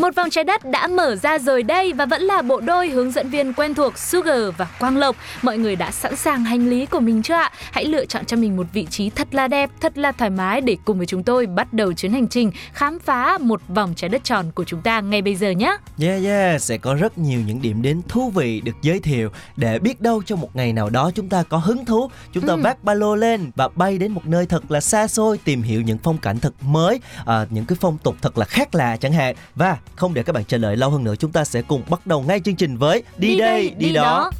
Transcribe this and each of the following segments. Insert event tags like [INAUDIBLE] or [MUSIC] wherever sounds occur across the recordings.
Một vòng trái đất đã mở ra rồi đây và vẫn là bộ đôi hướng dẫn viên quen thuộc Sugar và Quang Lộc. Mọi người đã sẵn sàng hành lý của mình chưa ạ? Hãy lựa chọn cho mình một vị trí thật là đẹp, thật là thoải mái để cùng với chúng tôi bắt đầu chuyến hành trình khám phá một vòng trái đất tròn của chúng ta ngay bây giờ nhé. Yeah yeah, sẽ có rất nhiều những điểm đến thú vị được giới thiệu để biết đâu trong một ngày nào đó chúng ta có hứng thú, chúng ta Ừ. vác ba lô lên và bay đến một nơi thật là xa xôi tìm hiểu những phong cảnh thật mới, à, những cái phong tục thật là khác lạ chẳng hạn. Và không để các bạn chờ đợi lâu hơn nữa, chúng ta sẽ cùng bắt đầu ngay chương trình với đi, đây, đi, đó. Đi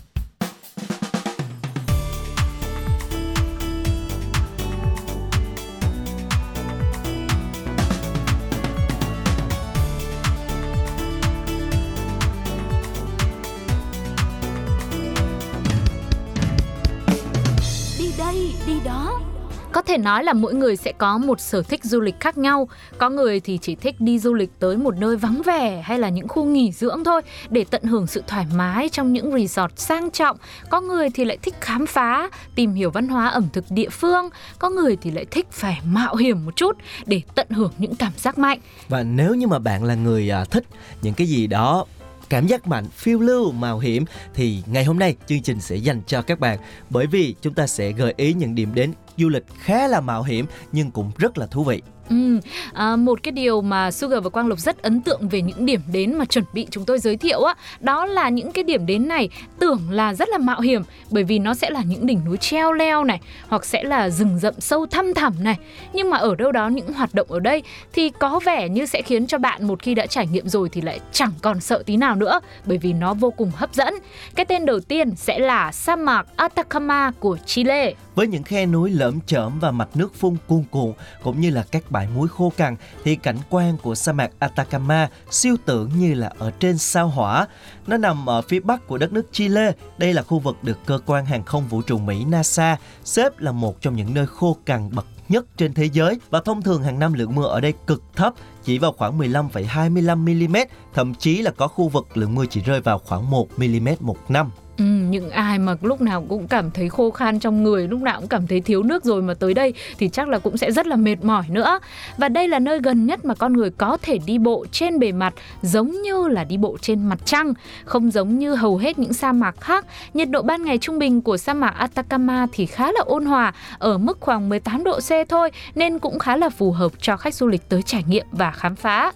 thể nói là mỗi người sẽ có một sở thích du lịch khác nhau. Có người thì chỉ thích đi du lịch tới một nơi vắng vẻ hay là những khu nghỉ dưỡng thôi để tận hưởng sự thoải mái trong những resort sang trọng. Có người thì lại thích khám phá, tìm hiểu văn hóa ẩm thực địa phương. Có người thì lại thích phải mạo hiểm một chút để tận hưởng những cảm giác mạnh. Và nếu như mà bạn là người à, thích những cái gì đó cảm giác mạnh, phiêu lưu, mạo hiểm thì ngày hôm nay chương trình sẽ dành cho các bạn bởi vì chúng ta sẽ gợi ý những điểm đến du lịch khá là mạo hiểm nhưng cũng rất là thú vị. Ừ, à, một cái điều mà Sugar và Quang Lộc rất ấn tượng về những điểm đến mà chuẩn bị chúng tôi giới thiệu á, đó là những cái điểm đến này tưởng là rất là mạo hiểm bởi vì nó sẽ là những đỉnh núi treo leo này hoặc sẽ là rừng rậm sâu thăm thẳm này. Nhưng mà ở đâu đó những hoạt động ở đây thì có vẻ như sẽ khiến cho bạn một khi đã trải nghiệm rồi thì lại chẳng còn sợ tí nào nữa bởi vì nó vô cùng hấp dẫn. Cái tên đầu tiên sẽ là sa mạc Atacama của Chile. Với những khe núi lởm chởm và mạch nước phun cuồn cuộn cũng như là các bãi muối khô cằn thì cảnh quan của sa mạc Atacama siêu tưởng như là ở trên sao hỏa. Nó nằm ở phía bắc của đất nước Chile. Đây là khu vực được cơ quan hàng không vũ trụ Mỹ NASA xếp là một trong những nơi khô cằn bậc nhất trên thế giới và thông thường hàng năm lượng mưa ở đây cực thấp chỉ vào khoảng 15,25 mm, thậm chí là có khu vực lượng mưa chỉ rơi vào khoảng 1 mm một năm. Ừ, những ai mà lúc nào cũng cảm thấy khô khan trong người, lúc nào cũng cảm thấy thiếu nước rồi mà tới đây thì chắc là cũng sẽ rất là mệt mỏi nữa. Và đây là nơi gần nhất mà con người có thể đi bộ trên bề mặt giống như là đi bộ trên mặt trăng, không giống như hầu hết những sa mạc khác. Nhiệt độ ban ngày trung bình của sa mạc Atacama thì khá là ôn hòa, ở mức khoảng 18 độ C thôi nên cũng khá là phù hợp cho khách du lịch tới trải nghiệm và khám phá.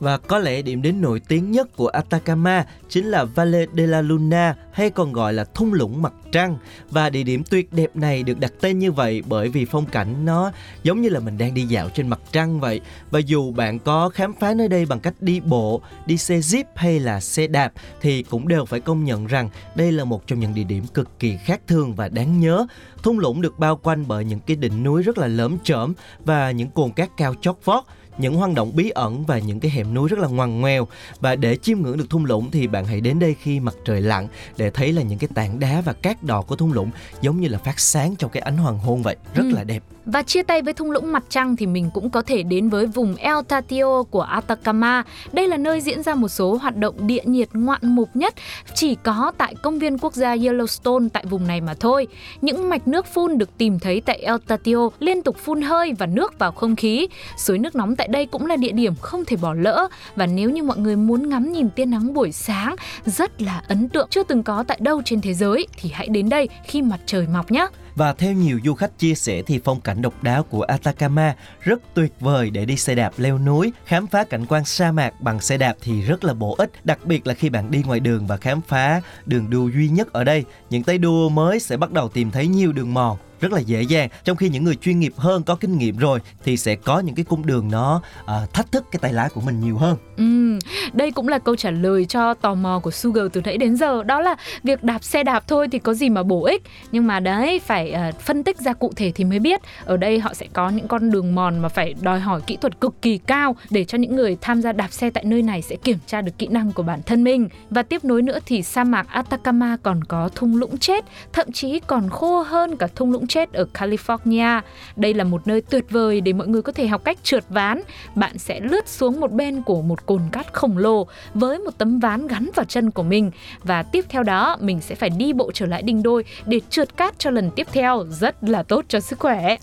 Và có lẽ điểm đến nổi tiếng nhất của Atacama chính là Valle de la Luna hay còn gọi là thung lũng mặt trăng. Và địa điểm tuyệt đẹp này được đặt tên như vậy bởi vì phong cảnh nó giống như là mình đang đi dạo trên mặt trăng vậy. Và dù bạn có khám phá nơi đây bằng cách đi bộ, đi xe jeep hay là xe đạp thì cũng đều phải công nhận rằng đây là một trong những địa điểm cực kỳ khác thường và đáng nhớ. Thung lũng được bao quanh bởi những cái đỉnh núi rất là lớn chởm và những cồn cát cao chót vót những hoang động bí ẩn và những cái hẻm núi rất là ngoằn ngoèo và để chiêm ngưỡng được thung lũng thì bạn hãy đến đây khi mặt trời lặn để thấy là những cái tảng đá và cát đỏ của thung lũng giống như là phát sáng trong cái ánh hoàng hôn vậy rất Ừ. là đẹp Và chia tay với thung lũng mặt trăng thì mình cũng có thể đến với vùng El Tatio của Atacama. Đây là nơi diễn ra một số hoạt động địa nhiệt ngoạn mục nhất chỉ có tại công viên quốc gia Yellowstone tại vùng này mà thôi. Những mạch nước phun được tìm thấy tại El Tatio liên tục phun hơi và nước vào không khí. Suối nước nóng tại đây cũng là địa điểm không thể bỏ lỡ. Và nếu như mọi người muốn ngắm nhìn tia nắng buổi sáng rất là ấn tượng, chưa từng có tại đâu trên thế giới, thì hãy đến đây khi mặt trời mọc nhé. và theo nhiều du khách chia sẻ thì phong cảnh độc đáo của Atacama rất tuyệt vời để đi xe đạp leo núi, khám phá cảnh quan sa mạc bằng xe đạp thì rất là bổ ích, đặc biệt là khi bạn đi ngoài đường và khám phá đường đua duy nhất ở đây. Những tay đua mới sẽ bắt đầu tìm thấy nhiều đường mòn rất là dễ dàng. Trong khi những người chuyên nghiệp hơn có kinh nghiệm rồi thì sẽ có những cái cung đường nó uh, thách thức cái tay lái của mình nhiều hơn. Ừ, đây cũng là câu trả lời cho tò mò của Sugar từ nãy đến giờ đó là việc đạp xe đạp thôi thì có gì mà bổ ích? Nhưng mà đấy phải uh, phân tích ra cụ thể thì mới biết. Ở đây họ sẽ có những con đường mòn mà phải đòi hỏi kỹ thuật cực kỳ cao để cho những người tham gia đạp xe tại nơi này sẽ kiểm tra được kỹ năng của bản thân mình. Và tiếp nối nữa thì sa mạc Atacama còn có thung lũng chết thậm chí còn khô hơn cả thung lũng chết ở California đây là một nơi tuyệt vời để mọi người có thể học cách trượt ván bạn sẽ lướt xuống một bên của một cồn cát khổng lồ với một tấm ván gắn vào chân của mình và tiếp theo đó, mình sẽ phải đi bộ trở lại đinh đôi để trượt cát cho lần tiếp theo rất là tốt cho sức khỏe.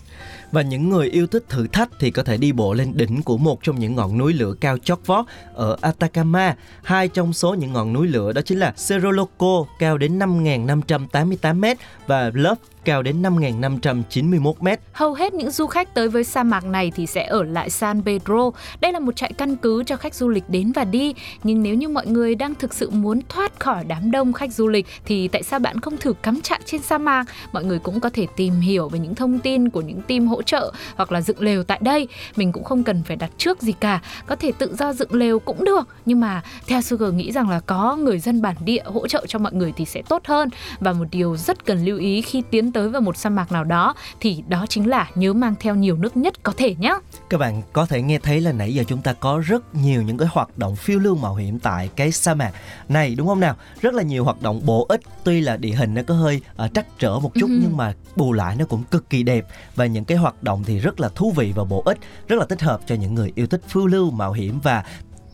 Và những người yêu thích thử thách thì có thể đi bộ lên đỉnh của một trong những ngọn núi lửa cao chót vót ở Atacama. Hai trong số những ngọn núi lửa đó chính là Cerro Loco, cao đến 5.588 m và love cao đến 5.591 mét. Hầu hết những du khách tới với sa mạc này thì sẽ ở lại San Pedro. Đây là một trại căn cứ cho khách du lịch đến và đi. Nhưng nếu như mọi người đang thực sự muốn thoát khỏi đám đông khách du lịch, thì tại sao bạn không thử cắm trại trên sa mạc? Mọi người cũng có thể tìm hiểu về những thông tin của những team hỗ trợ hoặc là dựng lều tại đây. Mình cũng không cần phải đặt trước gì cả. Có thể tự do dựng lều cũng được. Nhưng mà theo Sugar nghĩ rằng là có người dân bản địa hỗ trợ cho mọi người thì sẽ tốt hơn. Và một điều rất cần lưu ý khi tiến tới vào một sa mạc nào đó thì đó chính là nhớ mang theo nhiều nước nhất có thể nhé. Các bạn có thể nghe thấy là nãy giờ chúng ta có rất nhiều những cái hoạt động phiêu lưu mạo hiểm tại cái sa mạc này đúng không nào? Rất là nhiều hoạt động bổ ích tuy là địa hình nó có hơi uh, trắc trở một chút uh-huh. nhưng mà bù lại nó cũng cực kỳ đẹp và những cái hoạt động thì rất là thú vị và bổ ích, rất là thích hợp cho những người yêu thích phiêu lưu mạo hiểm và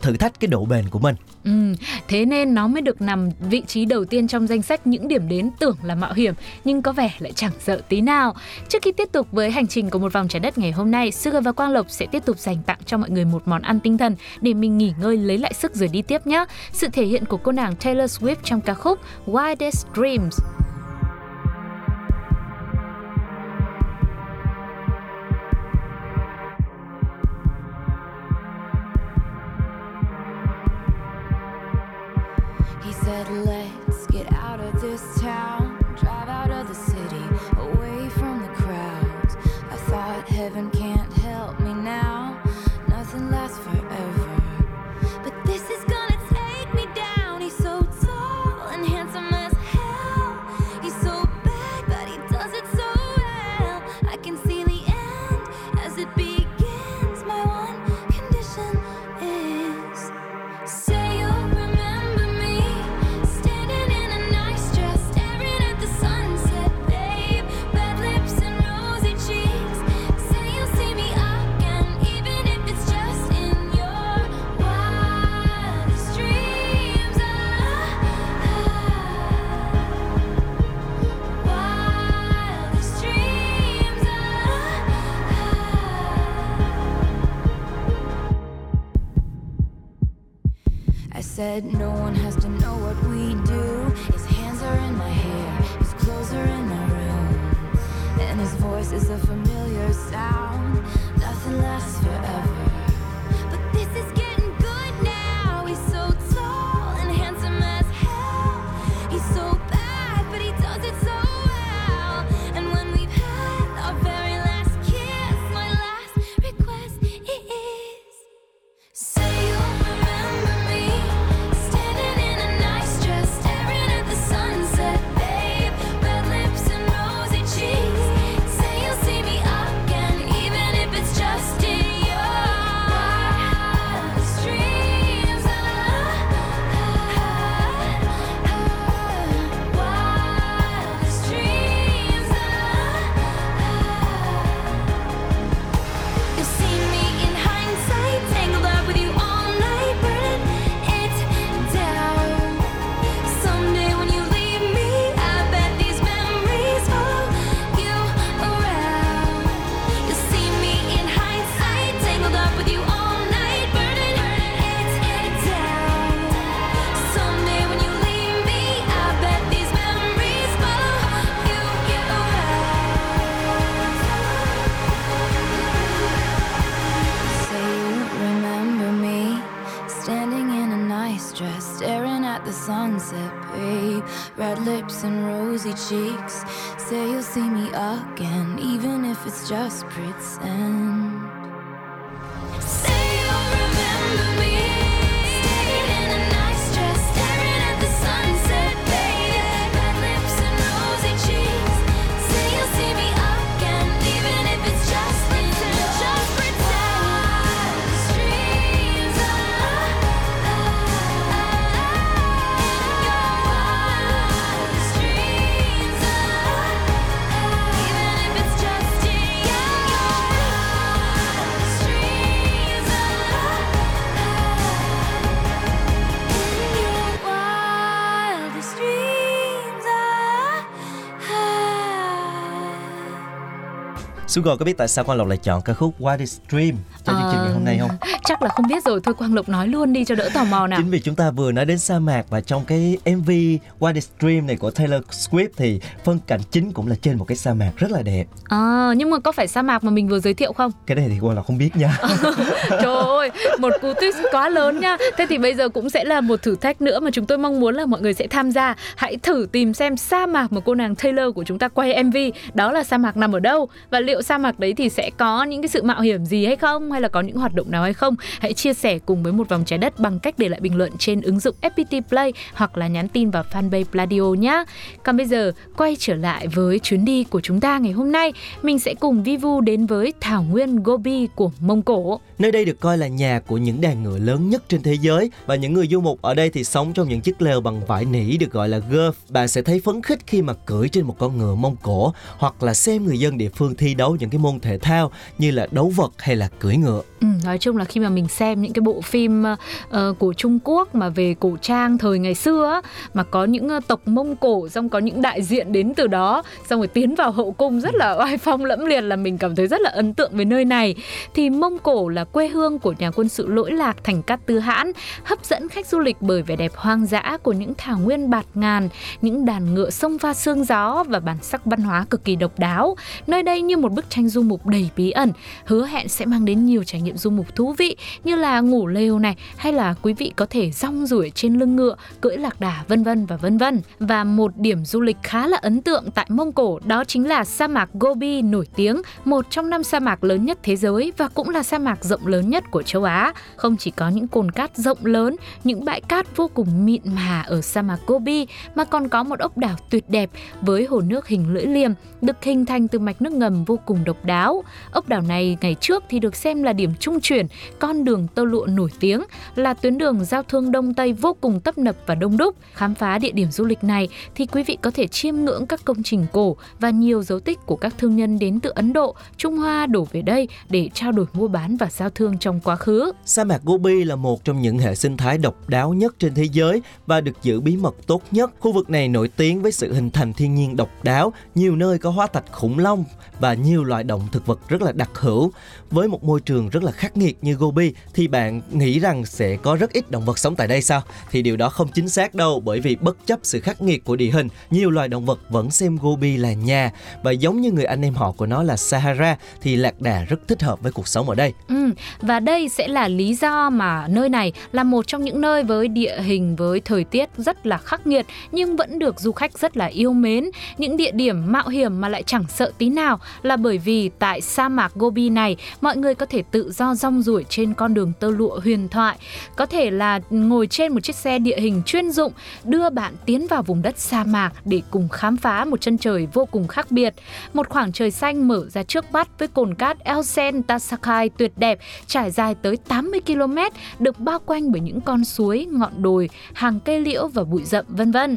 thử thách cái độ bền của mình. Ừ, thế nên nó mới được nằm vị trí đầu tiên trong danh sách những điểm đến tưởng là mạo hiểm nhưng có vẻ lại chẳng sợ tí nào. Trước khi tiếp tục với hành trình của một vòng trái đất ngày hôm nay, Sugar và Quang Lộc sẽ tiếp tục dành tặng cho mọi người một món ăn tinh thần để mình nghỉ ngơi lấy lại sức rồi đi tiếp nhé. Sự thể hiện của cô nàng Taylor Swift trong ca khúc Wildest Dreams. Cheeks. Say you'll see me again, even if it's just pretend. Sugar có biết tại sao Quang Lộc lại chọn ca khúc What is Dream cho chương trình ngày hôm nay không? Chắc là không biết rồi, thôi Quang Lộc nói luôn đi cho đỡ tò mò nào. Chính vì chúng ta vừa nói đến sa mạc và trong cái MV What is Dream này của Taylor Swift thì phân cảnh chính cũng là trên một cái sa mạc rất là đẹp. À, nhưng mà có phải sa mạc mà mình vừa giới thiệu không? Cái này thì Quang Lộc không biết nha. [LAUGHS] Trời ơi, một cú twist quá lớn nha. Thế thì bây giờ cũng sẽ là một thử thách nữa mà chúng tôi mong muốn là mọi người sẽ tham gia. Hãy thử tìm xem sa mạc mà cô nàng Taylor của chúng ta quay MV đó là sa mạc nằm ở đâu và liệu sa mạc đấy thì sẽ có những cái sự mạo hiểm gì hay không hay là có những hoạt động nào hay không? Hãy chia sẻ cùng với một vòng trái đất bằng cách để lại bình luận trên ứng dụng FPT Play hoặc là nhắn tin vào fanpage Pladio nhé. Còn bây giờ quay trở lại với chuyến đi của chúng ta ngày hôm nay, mình sẽ cùng Vivu đến với thảo nguyên Gobi của Mông Cổ. Nơi đây được coi là nhà của những đàn ngựa lớn nhất trên thế giới và những người du mục ở đây thì sống trong những chiếc lều bằng vải nỉ được gọi là gurf. Bạn sẽ thấy phấn khích khi mà cưỡi trên một con ngựa Mông Cổ hoặc là xem người dân địa phương thi đấu những cái môn thể thao như là đấu vật hay là cưỡi ngựa. Ừ, nói chung là khi mà mình xem những cái bộ phim uh, của Trung Quốc mà về cổ trang thời ngày xưa á, mà có những uh, tộc Mông Cổ xong có những đại diện đến từ đó xong rồi tiến vào hậu cung rất là oai phong lẫm liệt là mình cảm thấy rất là ấn tượng với nơi này thì Mông Cổ là quê hương của nhà quân sự lỗi lạc thành Cát Tư Hãn hấp dẫn khách du lịch bởi vẻ đẹp hoang dã của những thảo nguyên bạt ngàn những đàn ngựa sông pha sương gió và bản sắc văn hóa cực kỳ độc đáo nơi đây như một bức tranh du mục đầy bí ẩn hứa hẹn sẽ mang đến nhiều trải nghiệm du mục thú vị như là ngủ lều này hay là quý vị có thể rong ruổi trên lưng ngựa, cưỡi lạc đà vân vân và vân vân. Và một điểm du lịch khá là ấn tượng tại Mông Cổ đó chính là sa mạc Gobi nổi tiếng, một trong năm sa mạc lớn nhất thế giới và cũng là sa mạc rộng lớn nhất của châu Á. Không chỉ có những cồn cát rộng lớn, những bãi cát vô cùng mịn mà ở sa mạc Gobi mà còn có một ốc đảo tuyệt đẹp với hồ nước hình lưỡi liềm được hình thành từ mạch nước ngầm vô cùng độc đáo. Ốc đảo này ngày trước thì được xem là điểm trung chuyển con đường tơ lụa nổi tiếng là tuyến đường giao thương đông tây vô cùng tấp nập và đông đúc. Khám phá địa điểm du lịch này thì quý vị có thể chiêm ngưỡng các công trình cổ và nhiều dấu tích của các thương nhân đến từ Ấn Độ, Trung Hoa đổ về đây để trao đổi mua bán và giao thương trong quá khứ. Sa mạc Gobi là một trong những hệ sinh thái độc đáo nhất trên thế giới và được giữ bí mật tốt nhất. Khu vực này nổi tiếng với sự hình thành thiên nhiên độc đáo, nhiều nơi có hóa thạch khủng long và nhiều loại động thực vật rất là đặc hữu. Với một môi trường rất là khắc nghiệt như Gobi thì bạn nghĩ rằng sẽ có rất ít động vật sống tại đây sao? Thì điều đó không chính xác đâu bởi vì bất chấp sự khắc nghiệt của địa hình, nhiều loài động vật vẫn xem Gobi là nhà và giống như người anh em họ của nó là Sahara thì lạc đà rất thích hợp với cuộc sống ở đây. Ừ, và đây sẽ là lý do mà nơi này là một trong những nơi với địa hình với thời tiết rất là khắc nghiệt nhưng vẫn được du khách rất là yêu mến. Những địa điểm mạo hiểm mà lại chẳng sợ tí nào là bởi vì tại sa mạc Gobi này mọi người có thể tự do rong ruổi trên con đường tơ lụa huyền thoại, có thể là ngồi trên một chiếc xe địa hình chuyên dụng đưa bạn tiến vào vùng đất sa mạc để cùng khám phá một chân trời vô cùng khác biệt. Một khoảng trời xanh mở ra trước mắt với cồn cát Elsen Tasakai tuyệt đẹp trải dài tới 80 km được bao quanh bởi những con suối, ngọn đồi, hàng cây liễu và bụi rậm vân vân.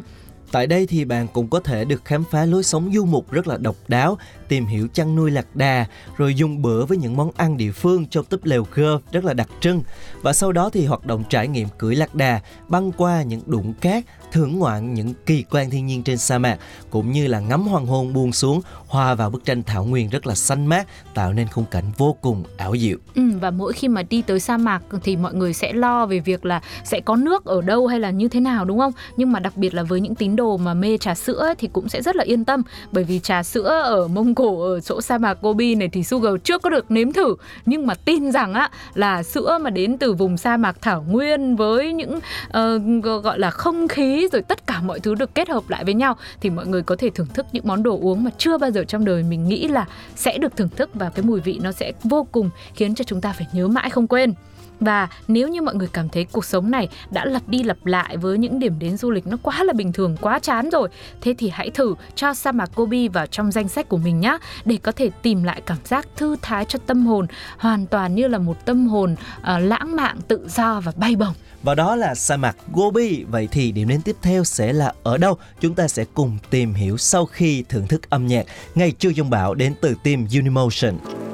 Tại đây thì bạn cũng có thể được khám phá lối sống du mục rất là độc đáo, tìm hiểu chăn nuôi lạc đà, rồi dùng bữa với những món ăn địa phương trong túp lều gơ rất là đặc trưng. Và sau đó thì hoạt động trải nghiệm cưỡi lạc đà, băng qua những đụng cát, thưởng ngoạn những kỳ quan thiên nhiên trên sa mạc, cũng như là ngắm hoàng hôn buông xuống, hòa vào bức tranh thảo nguyên rất là xanh mát, tạo nên khung cảnh vô cùng ảo diệu. Ừ, và mỗi khi mà đi tới sa mạc thì mọi người sẽ lo về việc là sẽ có nước ở đâu hay là như thế nào đúng không? Nhưng mà đặc biệt là với những tín đồ mà mê trà sữa ấy, thì cũng sẽ rất là yên tâm. Bởi vì trà sữa ở Mông Cổ ở chỗ sa mạc Gobi này thì Sugar chưa có được nếm thử. Nhưng mà tin rằng á là sữa mà đến từ vùng sa mạc thảo nguyên với những uh, gọi là không khí rồi tất cả mọi thứ được kết hợp lại với nhau thì mọi người có thể thưởng thức những món đồ uống mà chưa bao giờ trong đời mình nghĩ là sẽ được thưởng thức và cái mùi vị nó sẽ vô cùng khiến cho chúng ta phải nhớ mãi không quên và nếu như mọi người cảm thấy cuộc sống này đã lặp đi lặp lại với những điểm đến du lịch nó quá là bình thường quá chán rồi thế thì hãy thử cho sa mạc Gobi vào trong danh sách của mình nhé để có thể tìm lại cảm giác thư thái cho tâm hồn hoàn toàn như là một tâm hồn uh, lãng mạn tự do và bay bổng và đó là sa mạc Gobi. Vậy thì điểm đến tiếp theo sẽ là ở đâu? Chúng ta sẽ cùng tìm hiểu sau khi thưởng thức âm nhạc Ngày trưa dông bão đến từ team Unimotion.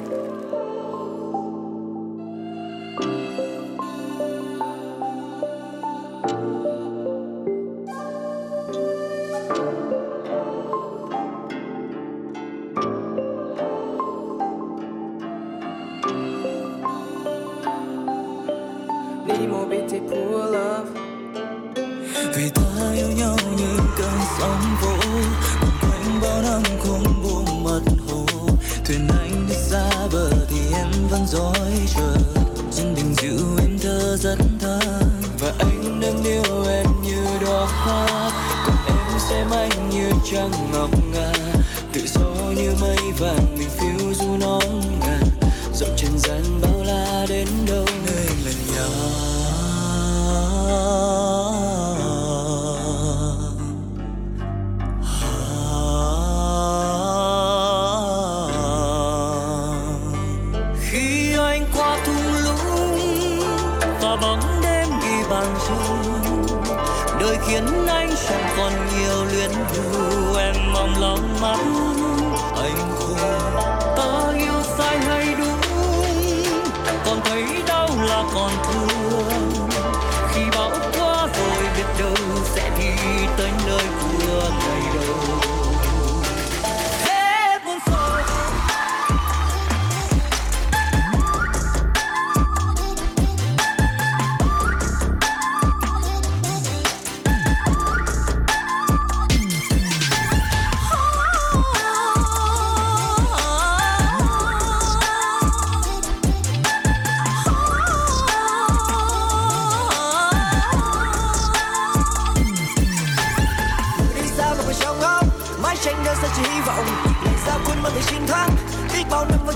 khiến anh chẳng còn nhiều luyến lưu em mong lòng mắt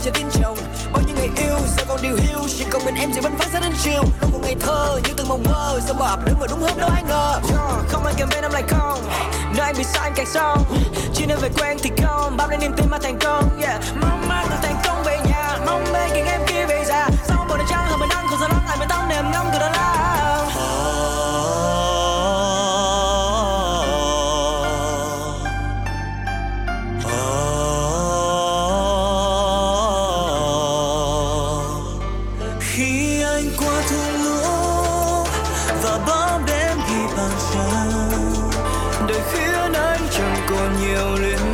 chờ tin chồng. Bao nhiêu ngày yêu sao còn điều hiu. Chỉ còn mình em sẽ bắn phát ra đến chiều. Đâu một ngày thơ như từng mộng mơ. Sao mà ập đến mà đúng hôm đâu ai ngờ? Không ai kèm bên em lại không. Nơi anh bị sao anh càng xong. chỉ nên về quen thì không. Bao lên niềm tin mà thành công, yeah. và bóng đêm khi bàn xa. Đời khiến anh chẳng còn nhiều liên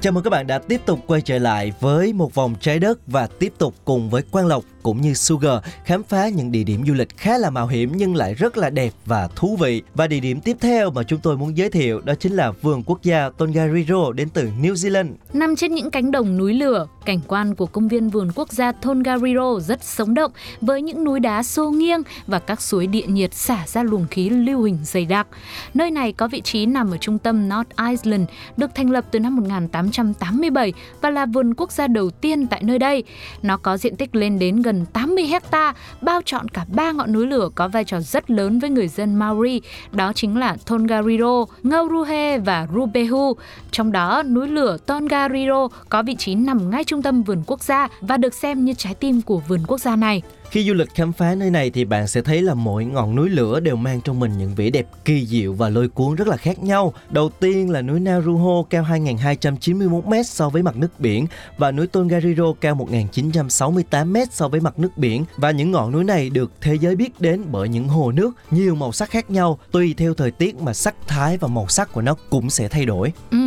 Chào mừng các bạn đã tiếp tục quay trở lại với một vòng trái đất và tiếp tục cùng với Quang Lộc cũng như Sugar khám phá những địa điểm du lịch khá là mạo hiểm nhưng lại rất là đẹp và thú vị. Và địa điểm tiếp theo mà chúng tôi muốn giới thiệu đó chính là vườn quốc gia Tongariro đến từ New Zealand. Nằm trên những cánh đồng núi lửa, cảnh quan của công viên vườn quốc gia Tongariro rất sống động với những núi đá xô nghiêng và các suối địa nhiệt xả ra luồng khí lưu hình dày đặc. Nơi này có vị trí nằm ở trung tâm North Island, được thành lập từ năm 1887 và là vườn quốc gia đầu tiên tại nơi đây. Nó có diện tích lên đến gần 80 hecta, bao trọn cả ba ngọn núi lửa có vai trò rất lớn với người dân Maori, đó chính là Tongariro, Ngauruhe và Rubehu. Trong đó, núi lửa Tongariro có vị trí nằm ngay trung tâm vườn quốc gia và được xem như trái tim của vườn quốc gia này. Khi du lịch khám phá nơi này thì bạn sẽ thấy là mỗi ngọn núi lửa đều mang trong mình những vẻ đẹp kỳ diệu và lôi cuốn rất là khác nhau. Đầu tiên là núi Naruho cao 2.291m so với mặt nước biển và núi Tongariro cao 1.968m so với mặt nước biển và những ngọn núi này được thế giới biết đến bởi những hồ nước nhiều màu sắc khác nhau tùy theo thời tiết mà sắc thái và màu sắc của nó cũng sẽ thay đổi. Ừ,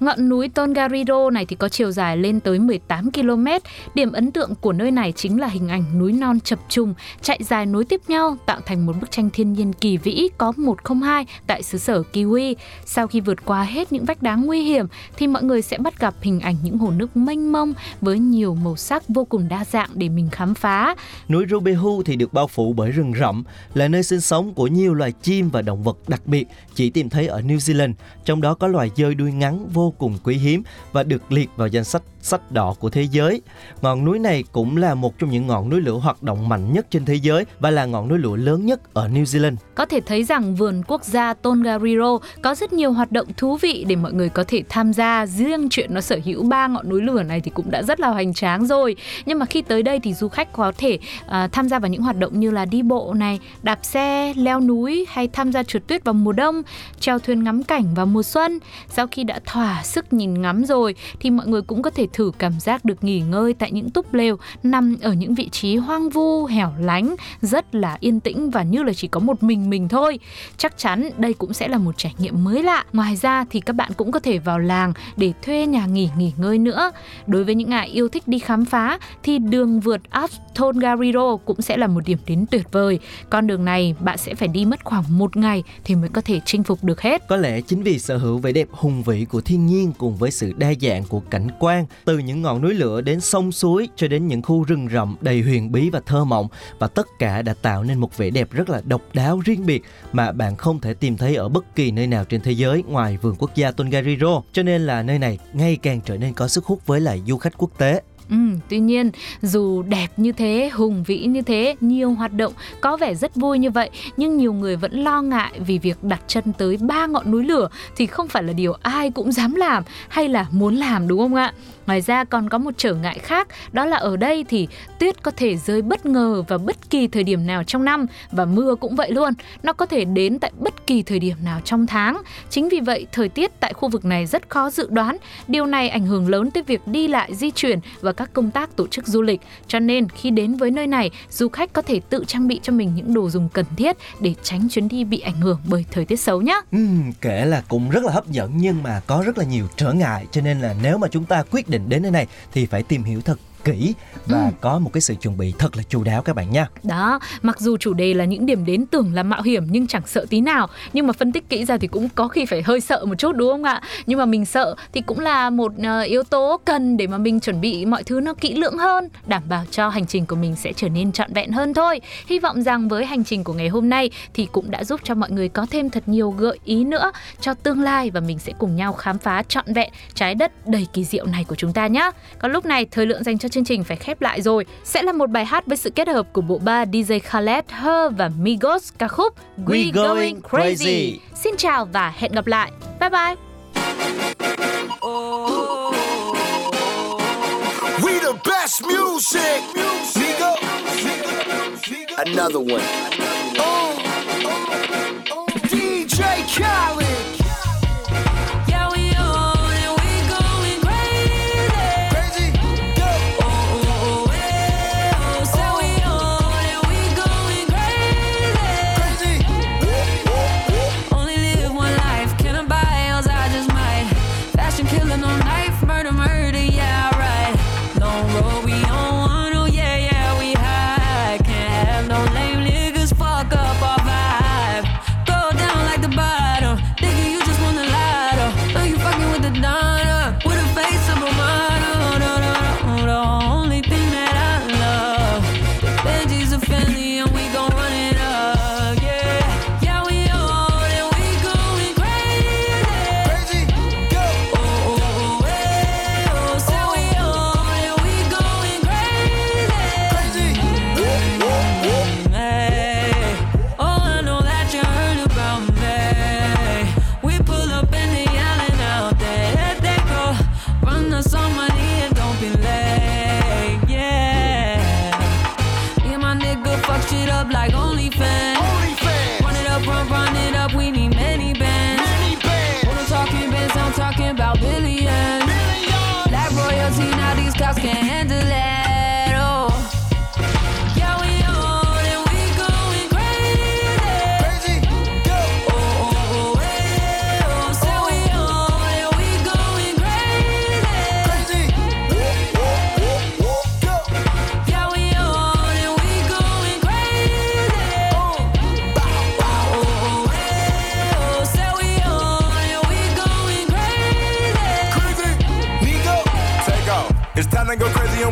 ngọn núi Tongariro này thì có chiều dài lên tới 18 km. Điểm ấn tượng của nơi này chính là hình ảnh núi non chập trùng chạy dài nối tiếp nhau tạo thành một bức tranh thiên nhiên kỳ vĩ có 102 tại xứ sở Kiwi. Sau khi vượt qua hết những vách đá nguy hiểm thì mọi người sẽ bắt gặp hình ảnh những hồ nước mênh mông với nhiều màu sắc vô cùng đa dạng để mình khám phá. Núi Rubehu thì được bao phủ bởi rừng rậm, là nơi sinh sống của nhiều loài chim và động vật đặc biệt chỉ tìm thấy ở New Zealand, trong đó có loài dơi đuôi ngắn vô cùng quý hiếm và được liệt vào danh sách sách đỏ của thế giới. Ngọn núi này cũng là một trong những ngọn núi lửa hoạt động mạnh nhất trên thế giới và là ngọn núi lửa lớn nhất ở New Zealand. Có thể thấy rằng vườn quốc gia Tongariro có rất nhiều hoạt động thú vị để mọi người có thể tham gia. Riêng chuyện nó sở hữu ba ngọn núi lửa này thì cũng đã rất là hoành tráng rồi. Nhưng mà khi tới đây thì du khách có thể uh, tham gia vào những hoạt động như là đi bộ này, đạp xe, leo núi hay tham gia trượt tuyết vào mùa đông, treo thuyền ngắm cảnh vào mùa xuân. Sau khi đã thỏa sức nhìn ngắm rồi thì mọi người cũng có thể thử cảm giác được nghỉ ngơi tại những túp lều nằm ở những vị trí hoang vu, hẻo lánh, rất là yên tĩnh và như là chỉ có một mình mình thôi. Chắc chắn đây cũng sẽ là một trải nghiệm mới lạ. Ngoài ra thì các bạn cũng có thể vào làng để thuê nhà nghỉ nghỉ ngơi nữa. Đối với những ai yêu thích đi khám phá thì đường vượt Alps Tongariro cũng sẽ là một điểm đến tuyệt vời. Con đường này bạn sẽ phải đi mất khoảng một ngày thì mới có thể chinh phục được hết. Có lẽ chính vì sở hữu vẻ đẹp hùng vĩ của thiên nhiên cùng với sự đa dạng của cảnh quan, từ những ngọn núi lửa đến sông suối cho đến những khu rừng rậm đầy huyền bí và thơ mộng và tất cả đã tạo nên một vẻ đẹp rất là độc đáo riêng biệt mà bạn không thể tìm thấy ở bất kỳ nơi nào trên thế giới ngoài vườn quốc gia Tongariro. Cho nên là nơi này ngày càng trở nên có sức hút với lại du khách quốc tế. Ừ, tuy nhiên dù đẹp như thế, hùng vĩ như thế, nhiều hoạt động có vẻ rất vui như vậy nhưng nhiều người vẫn lo ngại vì việc đặt chân tới ba ngọn núi lửa thì không phải là điều ai cũng dám làm hay là muốn làm đúng không ạ? Ngoài ra còn có một trở ngại khác, đó là ở đây thì tuyết có thể rơi bất ngờ vào bất kỳ thời điểm nào trong năm và mưa cũng vậy luôn. Nó có thể đến tại bất kỳ thời điểm nào trong tháng. Chính vì vậy, thời tiết tại khu vực này rất khó dự đoán. Điều này ảnh hưởng lớn tới việc đi lại, di chuyển và các công tác tổ chức du lịch. Cho nên khi đến với nơi này, du khách có thể tự trang bị cho mình những đồ dùng cần thiết để tránh chuyến đi bị ảnh hưởng bởi thời tiết xấu nhé. Ừ, kể là cũng rất là hấp dẫn nhưng mà có rất là nhiều trở ngại cho nên là nếu mà chúng ta quyết định định đến nơi này thì phải tìm hiểu thật kỹ và ừ. có một cái sự chuẩn bị thật là chu đáo các bạn nha. Đó, mặc dù chủ đề là những điểm đến tưởng là mạo hiểm nhưng chẳng sợ tí nào, nhưng mà phân tích kỹ ra thì cũng có khi phải hơi sợ một chút đúng không ạ? Nhưng mà mình sợ thì cũng là một uh, yếu tố cần để mà mình chuẩn bị mọi thứ nó kỹ lưỡng hơn, đảm bảo cho hành trình của mình sẽ trở nên trọn vẹn hơn thôi. Hy vọng rằng với hành trình của ngày hôm nay thì cũng đã giúp cho mọi người có thêm thật nhiều gợi ý nữa cho tương lai và mình sẽ cùng nhau khám phá trọn vẹn trái đất đầy kỳ diệu này của chúng ta nhé. Còn lúc này thời lượng dành cho chương trình phải khép lại rồi. Sẽ là một bài hát với sự kết hợp của bộ ba DJ Khaled, Her và Migos ca khúc We, We Going, crazy. crazy. Xin chào và hẹn gặp lại. Bye bye. We the best music. Another one. Oh. DJ Khaled.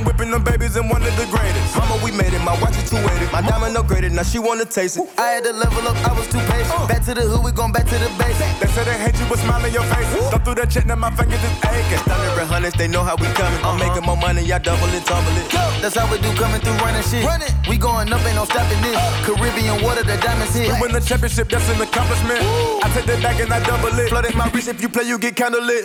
Whipping them babies and one of the greatest. Mama, we made it. My watch is 280. My diamond no graded. Now she wanna taste it. I had to level up. I was too patient. Uh. Back to the hood. We going back to the basics. They said they hate you, but smile in your face. Don't do that shit. Now my fingers is aching. Thunder and hundreds. They know how we coming. I'm making more money. Y'all double it, tumble it. That's how we do coming through running shit. Run it. We going up, ain't no stopping this. Uh. Caribbean water, the diamonds hit. We win the championship. That's an accomplishment. I take that back and I double it. Flooded my wrist. If you play, you get kinda lit.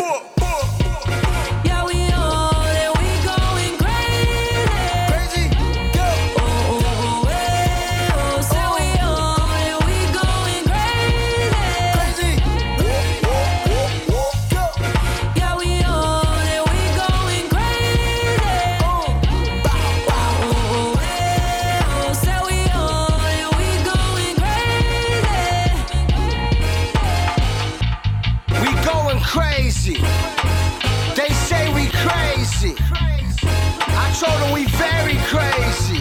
Told them we very crazy.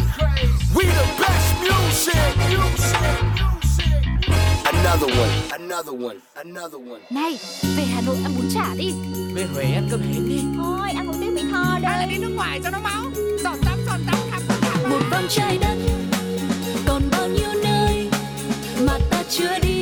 We the best music. Another one. Another one. Another one. Này, về Hà Nội ăn bún chả đi Về Huế ăn cơm hến đi Thôi, ăn một tiếng Mỹ Tho Hay là đây đi nước ngoài cho nó máu Giọt tắm, giọt tắm, khắp khắp khắp một vòng trái đất còn bao nhiêu nơi mà ta chưa đi